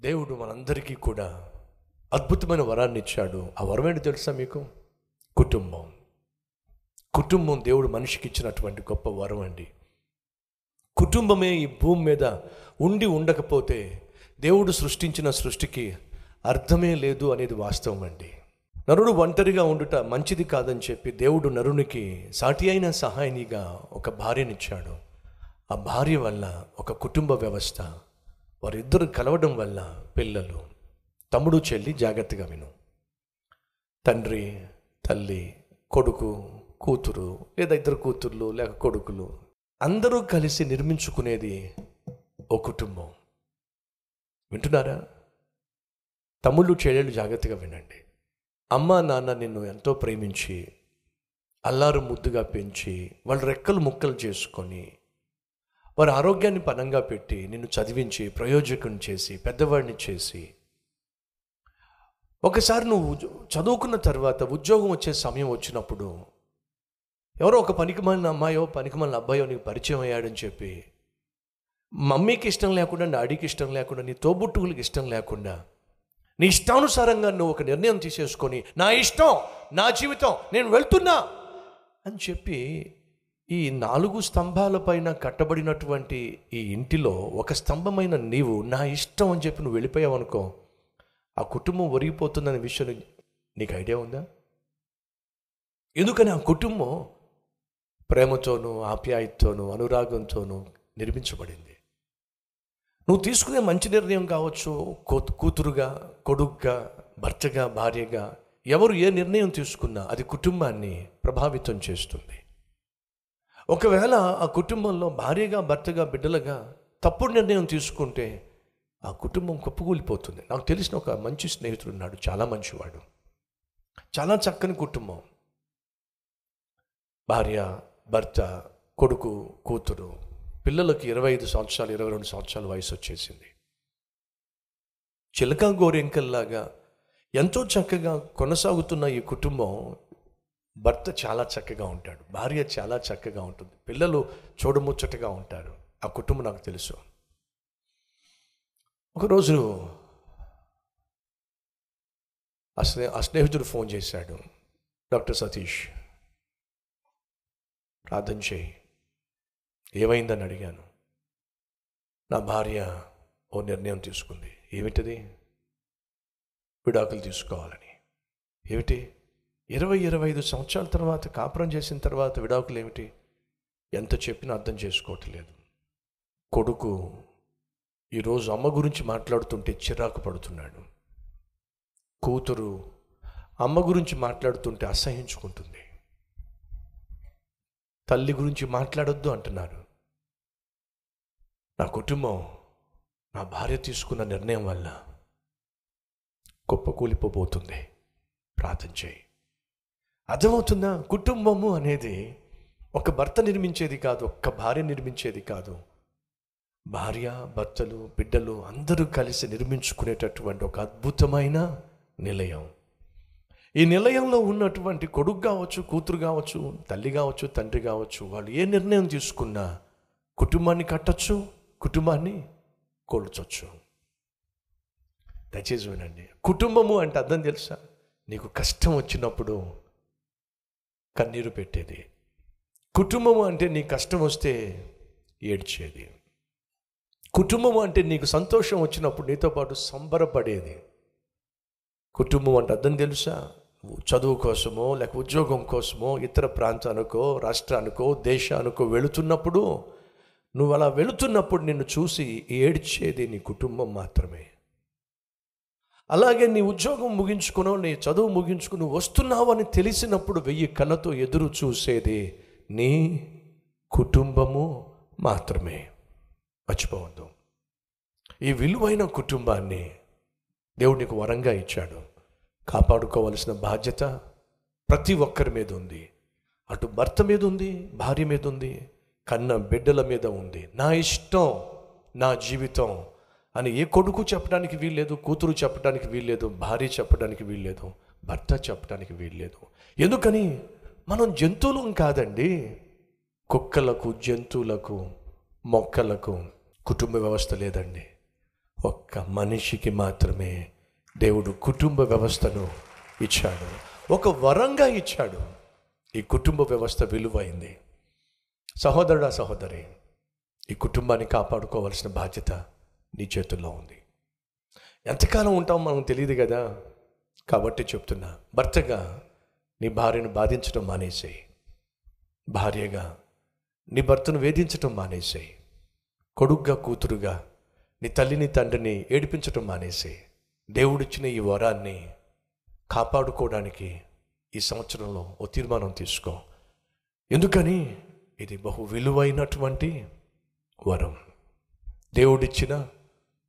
దేవుడు మనందరికీ కూడా అద్భుతమైన వరాన్ని ఇచ్చాడు. ఆ వరం ఏంటి తెలుసా మీకు? కుటుంబం. కుటుంబం దేవుడు మనిషికి ఇచ్చినటువంటి గొప్ప వరం అండి. కుటుంబమే ఈ భూమి మీద ఉండి ఉండకపోతే దేవుడు సృష్టించిన సృష్టికి అర్థమే లేదు అనేది వాస్తవం అండి. నరుడు ఒంటరిగా ఉండుట మంచిది కాదని చెప్పి దేవుడు నరునికి సాటి అయిన సహాయనిగా ఒక భార్యనిచ్చాడు. ఆ భార్య వల్ల ఒక కుటుంబ వ్యవస్థ. వారిద్దరు కలవడం వల్ల పిల్లలు తమ్ముడు చెల్లి జాగ్రత్తగా విను. తండ్రి తల్లి కొడుకు కూతురు లేదా ఇద్దరు కూతుర్లు లేక కొడుకులు అందరూ కలిసి నిర్మించుకునేది ఓ కుటుంబం. వింటున్నారా? తమ్ముళ్ళు చెల్లెళ్ళు జాగ్రత్తగా వినండి. అమ్మ నాన్న నిన్ను ఎంతో ప్రేమించి అల్లారు ముద్దుగా పెంచి వాళ్ళు రెక్కలు ముక్కలు చేసుకొని వారి ఆరోగ్యాన్ని పనంగా పెట్టి నిన్ను చదివించి ప్రయోజకం చేసి పెద్దవాడిని చేసి ఒకసారి నువ్వు చదువుకున్న తర్వాత ఉద్యోగం వచ్చే సమయం వచ్చినప్పుడు ఎవరో ఒక పనికిమాలిన అమ్మాయో పనికిమాలిన అబ్బాయో నీకు పరిచయం అయ్యాడని చెప్పి మమ్మీకి ఇష్టం లేకుండా డాడీకి ఇష్టం లేకుండా నీ తోబుట్టువులకి ఇష్టం లేకుండా నీ ఇష్టానుసారంగా నువ్వు ఒక నిర్ణయం తీసేసుకొని నా ఇష్టం నా జీవితం నేను వెళ్తున్నా అని చెప్పి ఈ నాలుగు స్తంభాల పైన కట్టబడినటువంటి ఈ ఇంటిలో ఒక స్తంభమైన నీవు నా ఇష్టం అని చెప్పి నువ్వు వెళ్ళిపోయావు అనుకో ఆ కుటుంబం ఒరిగిపోతుందనే విషయం నీకు ఐడియా ఉందా? ఎందుకని ఆ కుటుంబం ప్రేమతోనూ ఆప్యాయతతోనూ అనురాగంతోనూ నిర్మించబడింది. నువ్వు తీసుకునే మంచి నిర్ణయం కావచ్చు కూతురుగా కొడుగ్గా భర్తగా భార్యగా ఎవరు ఏ నిర్ణయం తీసుకున్నా అది కుటుంబాన్ని ప్రభావితం చేస్తుంది. ఒకవేళ ఆ కుటుంబంలో భార్యగా భర్తగా బిడ్డలుగా తప్పుడు నిర్ణయం తీసుకుంటే ఆ కుటుంబం కుప్పకూలిపోతుంది. నాకు తెలిసిన ఒక మంచి స్నేహితుడు ఉన్నాడు చాలా మంచివాడు. చాలా చక్కని కుటుంబం. భార్య భర్త కొడుకు కూతురు. పిల్లలకి ఇరవై ఐదు సంవత్సరాలు ఇరవై రెండు సంవత్సరాల వయసు వచ్చేసింది. చిలక గోరెంకల్లాగా ఎంతో చక్కగా కొనసాగుతున్న ఈ కుటుంబం భర్త చాలా చక్కగా ఉంటాడు. భార్య చాలా చక్కగా ఉంటుంది. పిల్లలు చూడముచ్చటగా ఉంటారు. ఆ కుటుంబం నాకు తెలుసు. ఒకరోజు ఆ స్నే ఆ స్నేహితుడు ఫోన్ చేశాడు. డాక్టర్ సతీష్ ప్రార్థన చేయి. ఏమైందని అడిగాను. నా భార్య ఓ నిర్ణయం తీసుకుంది. ఏమిటది? విడాకులు తీసుకోవాలని. ఏమిటి? ఇరవై ఇరవై ఐదు సంవత్సరాల తర్వాత కాపురం చేసిన తర్వాత విడాకులు ఏమిటి ఎంత చెప్పినా అర్థం చేసుకోవట్లేదు. కొడుకు ఈరోజు అమ్మ గురించి మాట్లాడుతుంటే చిరాకు పడుతున్నాడు. కూతురు అమ్మ గురించి మాట్లాడుతుంటే అసహించుకుంటుంది తల్లి గురించి మాట్లాడొద్దు అంటున్నారు. నా కుటుంబం నా భార్య తీసుకున్న నిర్ణయం వల్ల కుప్పకూలిపోబోతుంది. ప్రార్థన చేయి. అర్థమవుతుందా? కుటుంబము అనేది ఒక భర్త నిర్మించేది కాదు ఒక్క భార్య నిర్మించేది కాదు. భార్య భర్తలు బిడ్డలు అందరూ కలిసి నిర్మించుకునేటటువంటి ఒక అద్భుతమైన నిలయం. ఈ నిలయంలో ఉన్నటువంటి కొడుకు కావచ్చు కూతురు కావచ్చు తల్లి కావచ్చు తండ్రి కావచ్చు వాళ్ళు ఏ నిర్ణయం తీసుకున్నా కుటుంబాన్ని కట్టచ్చు కుటుంబాన్ని కోల్చొచ్చు. దయచేసి వినండి. కుటుంబము అంటే అర్థం తెలుసా? నీకు కష్టం వచ్చినప్పుడు కన్నీరు పెట్టేది. కుటుంబం అంటే నీ కష్టం వస్తే ఏడ్చేది. కుటుంబం అంటే నీకు సంతోషం వచ్చినప్పుడు నీతో పాటు సంబరపడేది. కుటుంబం అంటే అర్థం తెలుసా? చదువు కోసమో లేక ఉద్యోగం కోసమో ఇతర ప్రాంతానికో రాష్ట్రానికో దేశానికో వెళుతున్నప్పుడు నువ్వు అలా వెళుతున్నప్పుడు నిన్ను చూసి ఏడ్చేది నీ కుటుంబం మాత్రమే. అలాగే నీ ఉద్యోగం ముగించుకునో నీ చదువు ముగించుకుని వస్తున్నావు అని తెలిసినప్పుడు వెయ్యి కళ్ళతో ఎదురు చూసేది నీ కుటుంబము మాత్రమే. మర్చిపోవద్దు. ఈ విలువైన కుటుంబాన్ని దేవుడు నీకు వరంగా ఇచ్చాడు. కాపాడుకోవలసిన బాధ్యత ప్రతి ఒక్కరి మీద ఉంది. అటు భర్త మీద ఉంది భార్య మీద ఉంది కన్న బిడ్డల మీద ఉంది. నా ఇష్టం నా జీవితం అని ఏ కొడుకు చెప్పడానికి వీల్లేదు కూతురు చెప్పడానికి వీల్లేదు భార్య చెప్పడానికి వీల్లేదు భర్త చెప్పడానికి వీల్లేదు. ఎందుకని? మనం జంతువులం కాదండి. కుక్కలకు జంతువులకు మొక్కలకు కుటుంబ వ్యవస్థ లేదండి. ఒక్క మనిషికి మాత్రమే దేవుడు కుటుంబ వ్యవస్థను ఇచ్చాడు. ఒక వరంగా ఇచ్చాడు. ఈ కుటుంబ వ్యవస్థ విలువైంది. సహోదరుడా సహోదరి ఈ కుటుంబాన్ని కాపాడుకోవాల్సిన బాధ్యత నీ చేతుల్లో ఉంది. ఎంతకాలం ఉంటామో మనం తెలియదు కదా. కాబట్టి చెప్తున్నా భర్తగా నీ భార్యను బాధించడం మానేసేయి. భార్యగా నీ భర్తను వేధించటం మానేసేయి. కొడుగ్గా కూతురుగా నీ తల్లిని తండ్రిని ఏడిపించటం మానేసి దేవుడిచ్చిన ఈ వరాన్ని కాపాడుకోవడానికి ఈ సంవత్సరంలో ఓ తీర్మానం తీసుకో. ఎందుకని? ఇది బహు విలువైనటువంటి వరం. దేవుడిచ్చిన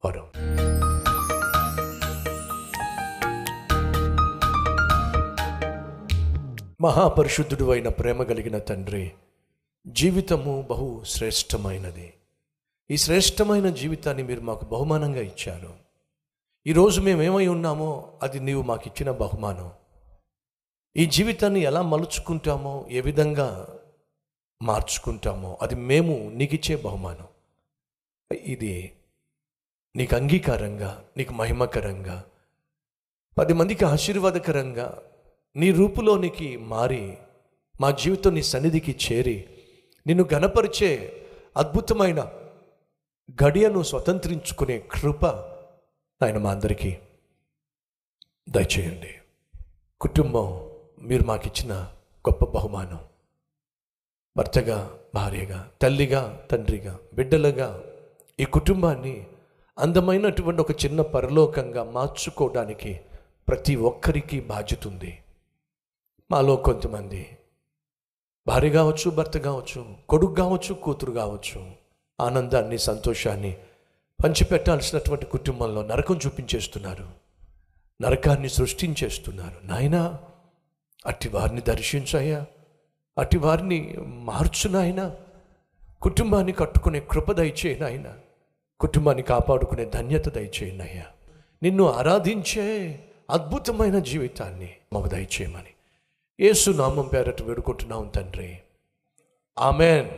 వరం మహాపరిశుద్ధుడు అయిన ప్రేమ కలిగిన తండ్రి జీవితము బహు శ్రేష్టమైనది. ఈ శ్రేష్టమైన జీవితాన్ని మీరు మాకు బహుమానంగా ఇచ్చారు. ఈరోజు మేమేమై ఉన్నామో అది నీవు మాకు ఇచ్చిన బహుమానం. ఈ జీవితాన్ని ఎలా మలుచుకుంటామో ఏ విధంగా మార్చుకుంటామో అది మేము నీకిచ్చే బహుమానం. ఇది నీకు అంగీకారంగా నీకు మహిమకరంగా పది మందికి ఆశీర్వాదకరంగా నీ రూపులోనికి మారి మా జీవితం నీ సన్నిధికి చేరి నిన్ను గనపరిచే అద్భుతమైన గడియను స్వతంత్రించుకునే కృప ఆయన మా అందరికీ దయచేయండి. కుటుంబం మీరు మాకిచ్చిన గొప్ప బహుమానం. భర్తగా భార్యగా తల్లిగా తండ్రిగా బిడ్డలుగా ఈ కుటుంబాన్ని అందమైనటువంటి ఒక చిన్న పరలోకంగా మార్చుకోవడానికి ప్రతి ఒక్కరికి బాధ్యత ఉంది. మాలో కొంతమంది భార్య కావచ్చు భర్త కావచ్చు కొడుకు కావచ్చు కూతురు కావచ్చు ఆనందాన్ని సంతోషాన్ని పంచిపెట్టాల్సినటువంటి కుటుంబంలో నరకం చూపించేస్తున్నారు. నరకాన్ని సృష్టించేస్తున్నారు. నాయనా అట్టి వారిని దర్శించాయా అట్టి వారిని మార్చు నాయన. కుటుంబాన్ని కట్టుకునే కృప నాయనా. కుటుంబాన్ని కాపాడుకునే ధన్యత దయచేయండి అయ్యా. నిన్ను ఆరాధించే అద్భుతమైన జీవితాన్ని మాకు దయచేయమని. ఏసు నామం పేరట వేడుకుంటున్నాం తండ్రి. ఆమెన్.